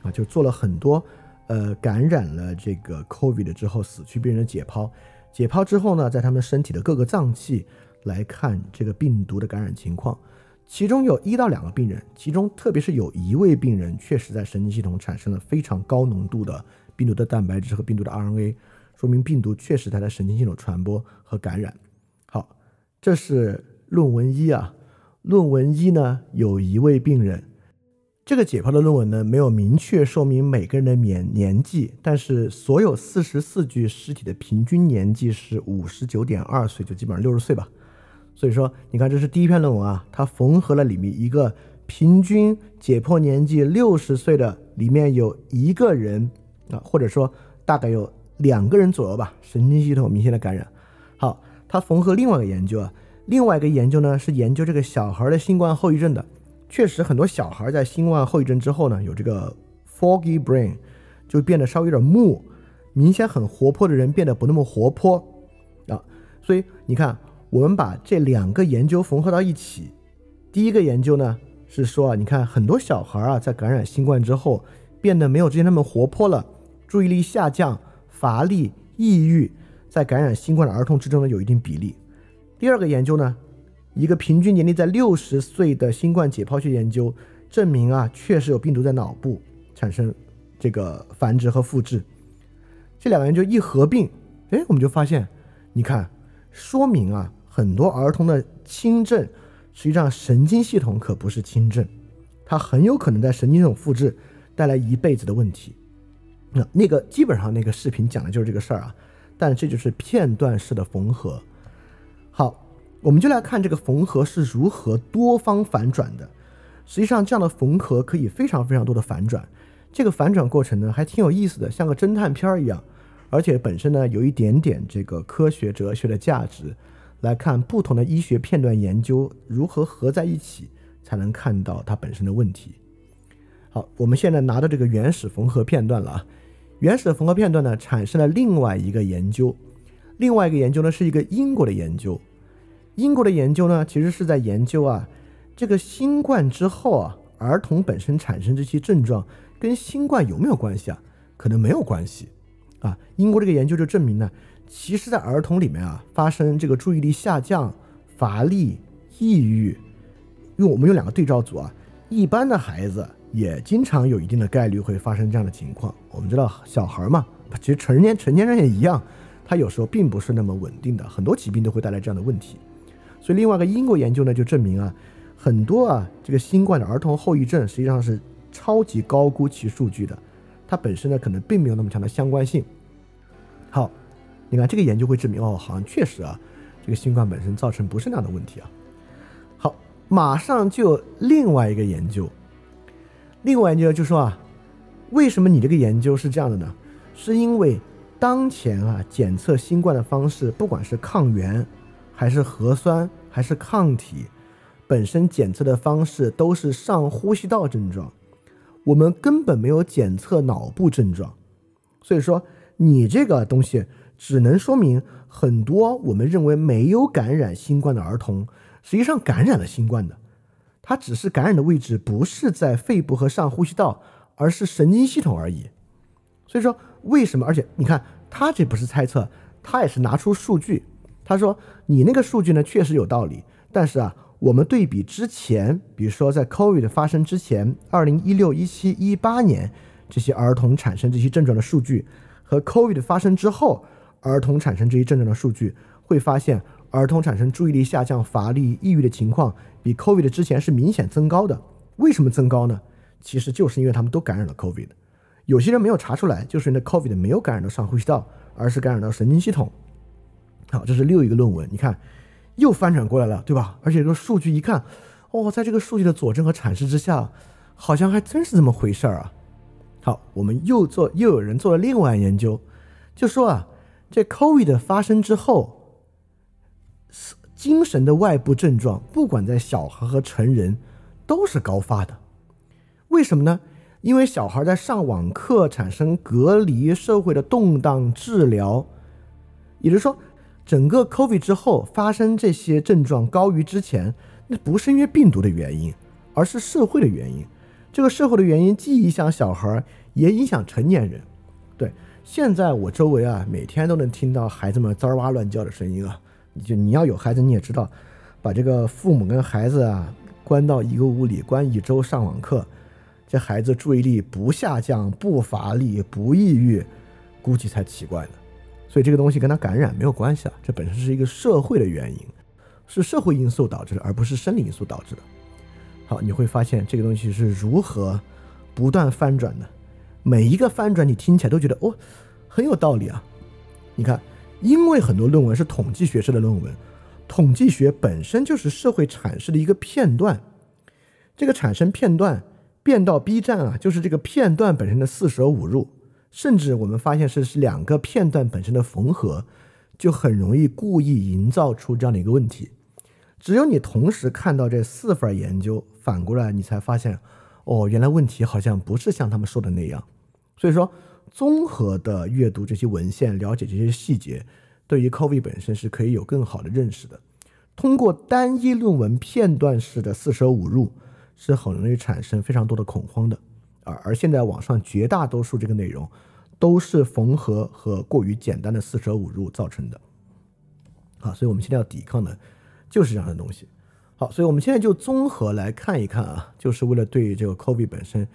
啊，就做了很多呃感染了这个 COVID 之后死去病人的解剖，解剖之后呢，在他们身体的各个脏器来看这个病毒的感染情况。其中有一到两个病人，其中特别是有一位病人，确实在神经系统产生了非常高浓度的病毒的蛋白质和病毒的 RNA，说明病毒确实在在神经系统传播和感染。好，这是论文一啊。论文一呢，有一位病人，这个解剖的论文呢没有明确说明每个人的年年纪，但是所有四十四具尸体的平均年纪是五十九点二岁，就基本上六十岁吧。所以说，你看，这是第一篇论文啊，它缝合了里面一个平均解剖年纪六十岁的，里面有一个人啊，或者说大概有两个人左右吧，神经系统明显的感染。好，它缝合另外一个研究啊，另外一个研究呢是研究这个小孩的新冠后遗症的。确实，很多小孩在新冠后遗症之后呢，有这个 foggy brain，就变得稍微有点木，明显很活泼的人变得不那么活泼啊。所以你看。我们把这两个研究缝合到一起，第一个研究呢是说啊，你看很多小孩啊在感染新冠之后变得没有之前那么活泼了，注意力下降、乏力、抑郁，在感染新冠的儿童之中呢有一定比例。第二个研究呢，一个平均年龄在六十岁的新冠解剖学研究证明啊，确实有病毒在脑部产生这个繁殖和复制。这两个研究一合并，哎，我们就发现，你看，说明啊。很多儿童的轻症，实际上神经系统可不是轻症，它很有可能在神经系统复制，带来一辈子的问题。那那个基本上那个视频讲的就是这个事儿啊，但这就是片段式的缝合。好，我们就来看这个缝合是如何多方反转的。实际上，这样的缝合可以非常非常多的反转，这个反转过程呢还挺有意思的，像个侦探片儿一样，而且本身呢有一点点这个科学哲学的价值。来看不同的医学片段研究如何合在一起，才能看到它本身的问题。好，我们现在拿到这个原始缝合片段了啊。原始的缝合片段呢，产生了另外一个研究，另外一个研究呢是一个英国的研究。英国的研究呢，其实是在研究啊，这个新冠之后啊，儿童本身产生这些症状，跟新冠有没有关系啊？可能没有关系啊。英国这个研究就证明呢，其实在儿童里面啊，发生这个注意力下降、乏力、抑郁，因为我们有两个对照组啊，一般的孩子也经常有一定的概率会发生这样的情况。我们知道小孩嘛，其实成年成年人也一样，他有时候并不是那么稳定的，很多疾病都会带来这样的问题。所以另外一个英国研究呢，就证明啊，很多啊这个新冠的儿童后遗症实际上是超级高估其数据的，它本身呢可能并没有那么强的相关性。好，你看这个研究会证明哦，好像确实啊，这个新冠本身造成不是那样的问题啊。好，马上就另外一个研究，另外一个研究就说啊，为什么你这个研究是这样的呢？是因为当前啊检测新冠的方式，不管是抗原。还是核酸，还是抗体，本身检测的方式都是上呼吸道症状，我们根本没有检测脑部症状，所以说你这个东西只能说明很多我们认为没有感染新冠的儿童，实际上感染了新冠的，它只是感染的位置不是在肺部和上呼吸道，而是神经系统而已。所以说为什么？而且你看，他这不是猜测，他也是拿出数据。他说：“你那个数据呢，确实有道理。但是啊，我们对比之前，比如说在 COVID 发生之前，二零一六、一七、一八年这些儿童产生这些症状的数据，和 COVID 发生之后儿童产生这些症状的数据，会发现儿童产生注意力下降、乏力、抑郁的情况比 COVID 之前是明显增高的。为什么增高呢？其实就是因为他们都感染了 COVID。有些人没有查出来，就是因为 COVID 没有感染到上呼吸道，而是感染到神经系统。”好，这是另一个论文，你看，又翻转过来了，对吧？而且这个数据一看，哦，在这个数据的佐证和阐释之下，好像还真是这么回事儿啊。好，我们又做，又有人做了另外研究，就说啊，这 COVID 发生之后，精神的外部症状，不管在小孩和成人，都是高发的。为什么呢？因为小孩在上网课，产生隔离，社会的动荡，治疗，也就是说。整个 COVID 之后发生这些症状高于之前，那不是因为病毒的原因，而是社会的原因。这个社会的原因既影响小孩，也影响成年人。对，现在我周围啊，每天都能听到孩子们滋哇乱叫的声音啊。就你要有孩子，你也知道，把这个父母跟孩子啊关到一个屋里，关一周上网课，这孩子注意力不下降、不乏力、不抑郁，估计才奇怪呢。所以这个东西跟他感染没有关系啊，这本身是一个社会的原因，是社会因素导致的，而不是生理因素导致的。好，你会发现这个东西是如何不断翻转的，每一个翻转你听起来都觉得哦很有道理啊。你看，因为很多论文是统计学式的论文，统计学本身就是社会阐释的一个片段，这个产生片段变到 B 站啊，就是这个片段本身的四舍五入。甚至我们发现是是两个片段本身的缝合，就很容易故意营造出这样的一个问题。只有你同时看到这四份研究，反过来你才发现，哦，原来问题好像不是像他们说的那样。所以说，综合的阅读这些文献，了解这些细节，对于 COVID 本身是可以有更好的认识的。通过单一论文片段式的四舍五入，是很容易产生非常多的恐慌的。而而现在网上绝大多数这个内容，都是缝合和过于简单的四舍五入造成的，啊，所以我们现在要抵抗的，就是这样的东西。好，所以我们现在就综合来看一看啊，就是为了对这个 COVID 本身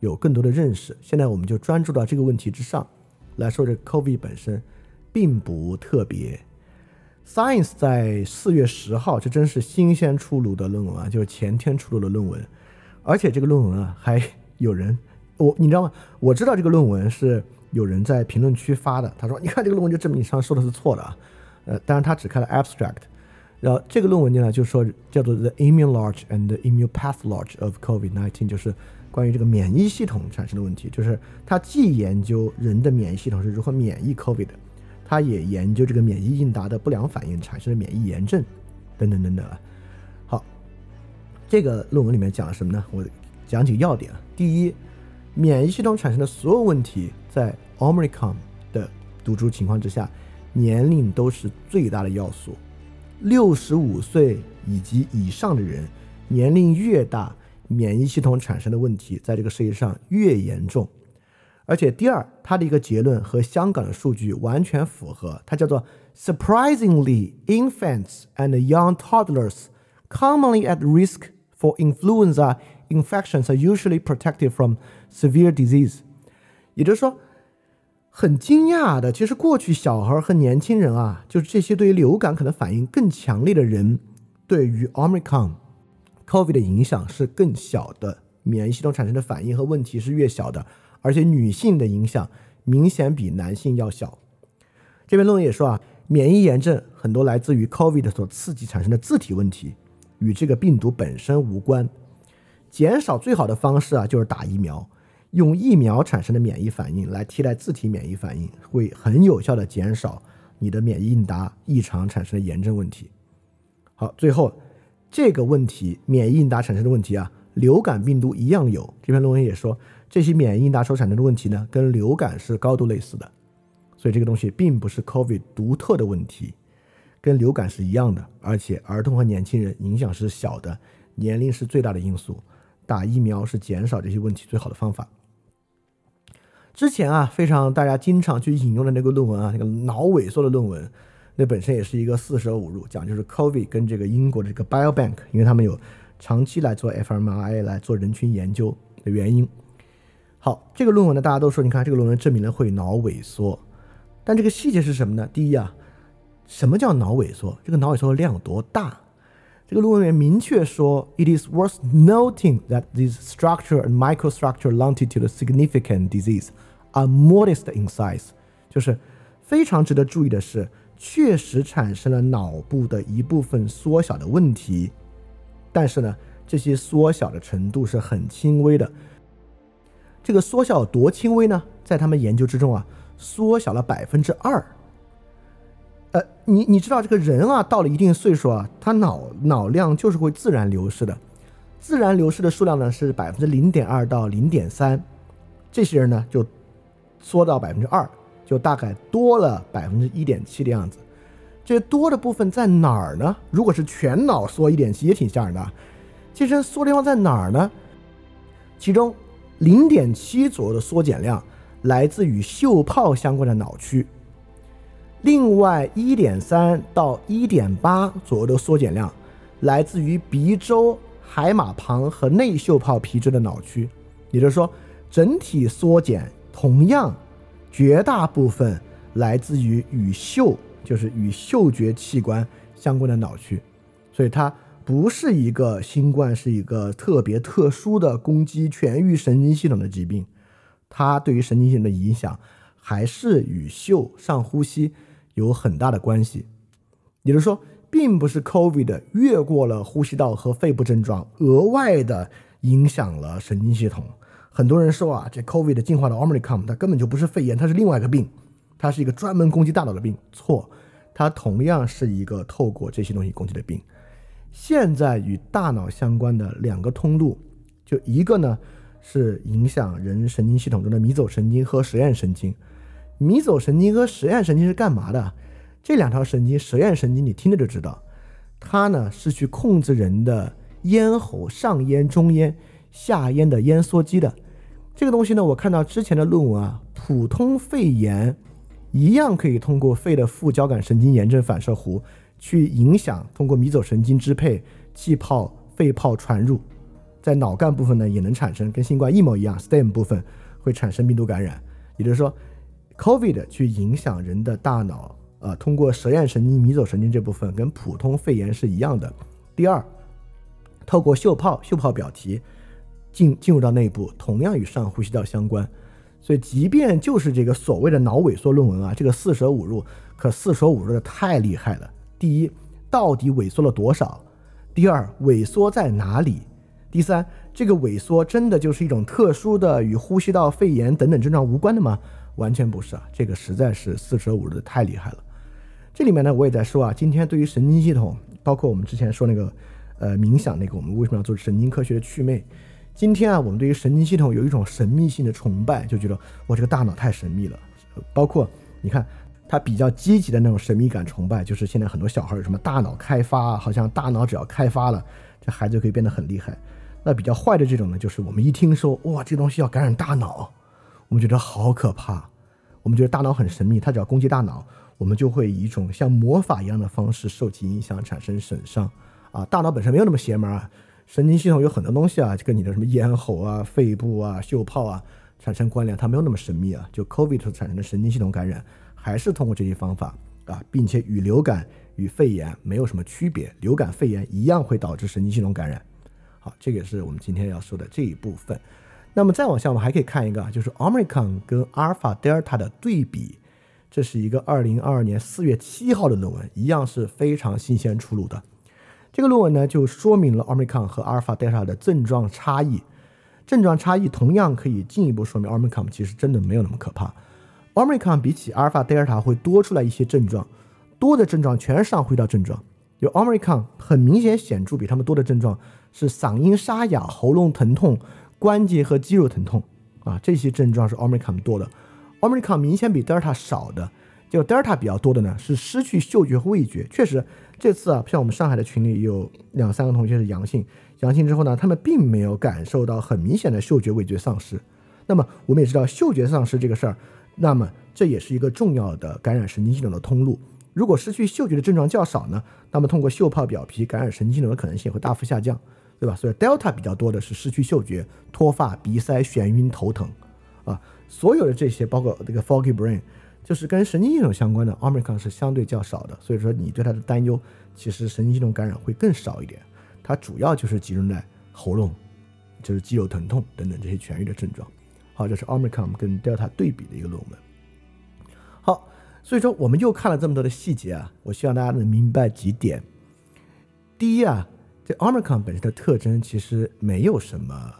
有更多的认识。现在我们就专注到这个问题之上来说，这 COVID 本身并不特别。Science 在四月十号，这真是新鲜出炉的论文啊，就是前天出炉的论文，而且这个论文啊还。有人，我你知道吗？我知道这个论文是有人在评论区发的。他说：“ <laughs> 你看这个论文就证明你上说的是错的啊。”呃，当然他只开了 abstract。然后这个论文呢，就说叫做 The Immunology and Immunopathology of COVID-19，就是关于这个免疫系统产生的问题。就是他既研究人的免疫系统是如何免疫 COVID，他也研究这个免疫应答的不良反应产生的免疫炎症等等等等。好，这个论文里面讲了什么呢？我。讲几个要点啊。第一，免疫系统产生的所有问题，在 Omicron 的毒株情况之下，年龄都是最大的要素。六十五岁以及以上的人，年龄越大，免疫系统产生的问题在这个世界上越严重。而且第二，他的一个结论和香港的数据完全符合，它叫做 surprisingly infants and young toddlers commonly at risk for influenza infections are usually protected from severe disease。也就是说，很惊讶的，其实过去小孩和年轻人啊，就是这些对于流感可能反应更强烈的人，对于 Omicron COVID 的影响是更小的，免疫系统产生的反应和问题是越小的。而且女性的影响明显比男性要小。这篇论文也说啊，免疫炎症很多来自于 COVID 所刺激产生的自体问题，与这个病毒本身无关。减少最好的方式啊，就是打疫苗，用疫苗产生的免疫反应来替代自体免疫反应，会很有效的减少你的免疫应答异常产生的炎症问题。好，最后这个问题，免疫应答产生的问题啊，流感病毒一样有。这篇论文也说。这些免疫应答所产生的问题呢，跟流感是高度类似的，所以这个东西并不是 COVID 独特的问题，跟流感是一样的。而且儿童和年轻人影响是小的，年龄是最大的因素。打疫苗是减少这些问题最好的方法。之前啊，非常大家经常去引用的那个论文啊，那个脑萎缩的论文，那本身也是一个四舍五入，讲就是 COVID 跟这个英国的这个 Biobank，因为他们有长期来做 fMRI 来做人群研究的原因。好，这个论文呢，大家都说，你看这个论文证明了会脑萎缩，但这个细节是什么呢？第一啊，什么叫脑萎缩？这个脑萎缩的量有多大？这个论文里面明确说，It is worth noting that these structure and microstructure longitude significant disease are modest in size，就是非常值得注意的是，确实产生了脑部的一部分缩小的问题，但是呢，这些缩小的程度是很轻微的。这个缩小多轻微呢？在他们研究之中啊，缩小了百分之二。你你知道这个人啊，到了一定岁数啊，他脑脑量就是会自然流失的，自然流失的数量呢是百分之零点二到零点三，这些人呢就缩到百分之二，就大概多了百分之一点七的样子。这多的部分在哪儿呢？如果是全脑缩一点七，也挺吓人的。其实缩地方在哪儿呢？其中。零点七左右的缩减量来自于嗅泡相关的脑区，另外一点三到一点八左右的缩减量来自于鼻周、海马旁和内嗅泡皮质的脑区，也就是说，整体缩减同样绝大部分来自于与嗅，就是与嗅觉器官相关的脑区，所以它。不是一个新冠，是一个特别特殊的攻击全域神经系统的疾病，它对于神经系统的影响还是与嗅、上呼吸有很大的关系。也就是说，并不是 COVID 越过了呼吸道和肺部症状，额外的影响了神经系统。很多人说啊，这 COVID 进化的 Omicron，它根本就不是肺炎，它是另外一个病，它是一个专门攻击大脑的病。错，它同样是一个透过这些东西攻击的病。现在与大脑相关的两个通路，就一个呢是影响人神经系统中的迷走神经和实验神经。迷走神经和实验神经是干嘛的？这两条神经，实验神经你听着就知道，它呢是去控制人的咽喉上咽、中咽、下咽的咽缩肌的。这个东西呢，我看到之前的论文啊，普通肺炎一样可以通过肺的副交感神经炎症反射弧。去影响通过迷走神经支配气泡肺泡传入，在脑干部分呢也能产生跟新冠一模一样，stem 部分会产生病毒感染。也就是说，COVID 去影响人的大脑，呃，通过舌咽神经迷走神经这部分跟普通肺炎是一样的。第二，透过嗅泡嗅泡表皮进进入到内部，同样与上呼吸道相关。所以，即便就是这个所谓的脑萎缩论文啊，这个四舍五入可四舍五入的太厉害了。第一，到底萎缩了多少？第二，萎缩在哪里？第三，这个萎缩真的就是一种特殊的与呼吸道肺炎等等症状无关的吗？完全不是啊！这个实在是四舍五入的太厉害了。这里面呢，我也在说啊，今天对于神经系统，包括我们之前说那个，呃，冥想那个，我们为什么要做神经科学的祛魅？今天啊，我们对于神经系统有一种神秘性的崇拜，就觉得我这个大脑太神秘了。包括你看。他比较积极的那种神秘感崇拜，就是现在很多小孩有什么大脑开发啊，好像大脑只要开发了，这孩子就可以变得很厉害。那比较坏的这种呢，就是我们一听说哇，这东西要感染大脑，我们觉得好可怕，我们觉得大脑很神秘，它只要攻击大脑，我们就会以一种像魔法一样的方式受其影响，产生损伤。啊，大脑本身没有那么邪门啊，神经系统有很多东西啊，跟你的什么咽喉啊、肺部啊、嗅泡啊产生关联，它没有那么神秘啊。就 COVID 所产生的神经系统感染，还是通过这些方法啊，并且与流感与肺炎没有什么区别，流感、肺炎一样会导致神经系统感染。好，这个也是我们今天要说的这一部分。那么再往下，我们还可以看一个，就是 Omicron 跟阿尔法、德尔塔的对比。这是一个二零二二年四月七号的论文，一样是非常新鲜出炉的。这个论文呢，就说明了 Omicron 和阿尔法、德尔塔的症状差异。症状差异同样可以进一步说明 Omicron 其实真的没有那么可怕。Omicron 比起阿尔法、德尔塔会多出来一些症状，多的症状全是上呼吸道症状。有 Omicron 很明显显著比他们多的症状是嗓音沙哑、喉咙疼痛、关节和肌肉疼痛啊，这些症状是 Omicron 多的。Omicron 明显比德尔塔少的，就德尔塔比较多的呢是失去嗅觉和味觉，确实。这次啊，像我们上海的群里有两三个同学是阳性，阳性之后呢，他们并没有感受到很明显的嗅觉味觉丧失。那么我们也知道嗅觉丧失这个事儿，那么这也是一个重要的感染神经系统的通路。如果失去嗅觉的症状较少呢，那么通过嗅泡表皮感染神经系统的可能性会大幅下降，对吧？所以 Delta 比较多的是失去嗅觉、脱发、鼻塞、眩晕、头疼，啊，所有的这些包括这个 Foggy Brain。就是跟神经系统相关的奥密克戎是相对较少的，所以说你对它的担忧，其实神经系统感染会更少一点。它主要就是集中在喉咙，就是肌肉疼痛等等这些痊愈的症状。好，这是奥密克戎跟 delta 对比的一个论文。好，所以说我们又看了这么多的细节啊，我希望大家能明白几点。第一啊，这 Omicron 本身的特征其实没有什么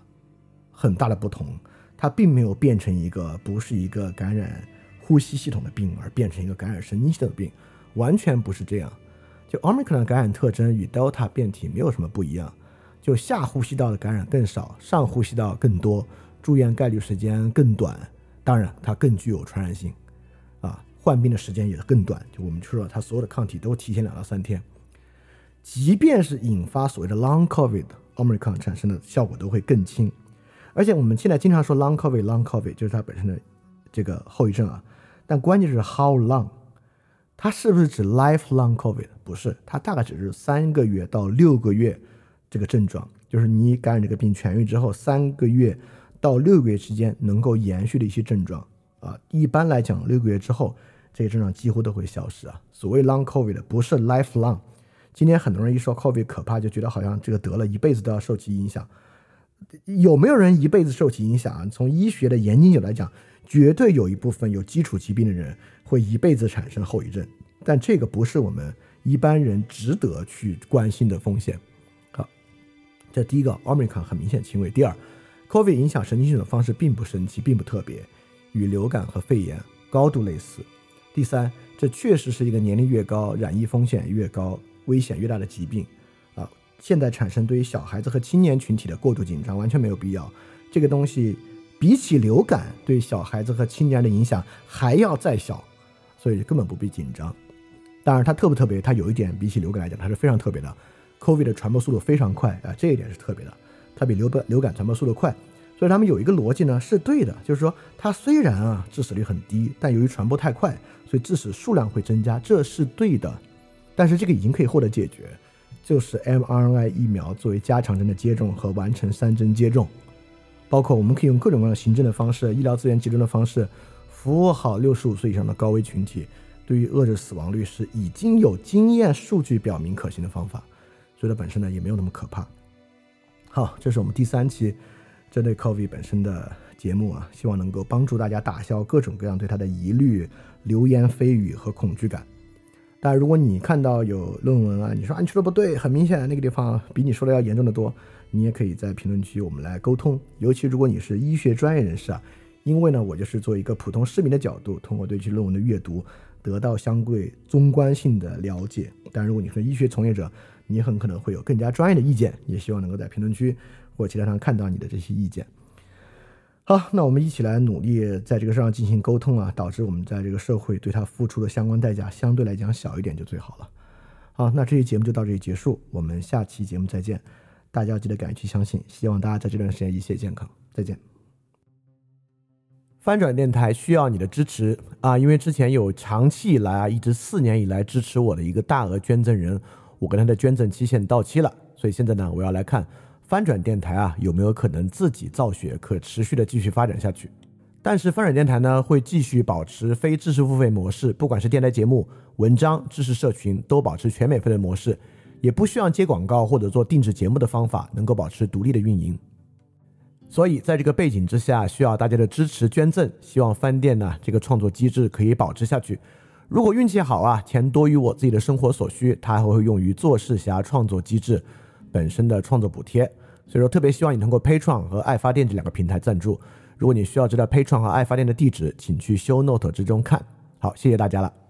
很大的不同，它并没有变成一个不是一个感染。呼吸系统的病而变成一个感染神经系统的病，完全不是这样。就 Omicron 的感染特征与 Delta 变体没有什么不一样，就下呼吸道的感染更少，上呼吸道更多，住院概率时间更短，当然它更具有传染性，啊，患病的时间也更短。就我们说了，它所有的抗体都提前两到三天，即便是引发所谓的 Long COVID，Omicron 产生的效果都会更轻。而且我们现在经常说 Long COVID，Long COVID 就是它本身的这个后遗症啊。但关键是 how long，它是不是指 lifelong COVID？不是，它大概只是三个月到六个月这个症状，就是你感染这个病痊愈之后三个月到六个月之间能够延续的一些症状啊。一般来讲，六个月之后这些症状几乎都会消失啊。所谓 long COVID 不是 lifelong。今天很多人一说 COVID 可怕，就觉得好像这个得了一辈子都要受其影响。有没有人一辈子受其影响啊？从医学的严谨角度来讲。绝对有一部分有基础疾病的人会一辈子产生后遗症，但这个不是我们一般人值得去关心的风险。好，这第一个，Omicron 很明显轻微。第二，Covid 影响神经系统的方式并不神奇，并不特别，与流感和肺炎高度类似。第三，这确实是一个年龄越高，染疫风险越高、危险越大的疾病。啊，现在产生对于小孩子和青年群体的过度紧张完全没有必要。这个东西。比起流感对小孩子和青年的影响还要再小，所以根本不必紧张。当然，它特不特别？它有一点比起流感来讲，它是非常特别的。COVID 的传播速度非常快啊，这一点是特别的。它比流感流感传播速度快，所以他们有一个逻辑呢是对的，就是说它虽然啊致死率很低，但由于传播太快，所以致死数量会增加，这是对的。但是这个已经可以获得解决，就是 mRNA 疫苗作为加强针的接种和完成三针接种。包括我们可以用各种各样的行政的方式、医疗资源集中的方式，服务好六十五岁以上的高危群体。对于遏制死亡率是已经有经验数据表明可行的方法，所以它本身呢也没有那么可怕。好，这是我们第三期针对 COVID 本身的节目啊，希望能够帮助大家打消各种各样对它的疑虑、流言蜚语和恐惧感。但如果你看到有论文啊，你说啊你说的不对，很明显那个地方比你说的要严重的多。你也可以在评论区我们来沟通，尤其如果你是医学专业人士啊，因为呢，我就是做一个普通市民的角度，通过对其论文的阅读，得到相对中观性的了解。但如果你是医学从业者，你很可能会有更加专业的意见，也希望能够在评论区或其他上看到你的这些意见。好，那我们一起来努力在这个上进行沟通啊，导致我们在这个社会对他付出的相关代价相对来讲小一点就最好了。好，那这期节目就到这里结束，我们下期节目再见。大家要记得敢于去相信。希望大家在这段时间一切健康，再见。翻转电台需要你的支持啊！因为之前有长期以来啊，一直四年以来支持我的一个大额捐赠人，我跟他的捐赠期限到期了，所以现在呢，我要来看翻转电台啊有没有可能自己造血，可持续的继续发展下去。但是翻转电台呢会继续保持非知识付费模式，不管是电台节目、文章、知识社群，都保持全免费的模式，也不需要接广告或者做定制节目的方法，能够保持独立的运营。所以，在这个背景之下，需要大家的支持捐赠。希望翻店呢这个创作机制可以保持下去。如果运气好啊，钱多于我自己的生活所需，它还会用于做事侠创作机制本身的创作补贴。所以说，特别希望你通过 Pay 创和爱发电这两个平台赞助。如果你需要知道 Pay 创和爱发电的地址，请去 Show Note 之中看。好，谢谢大家了。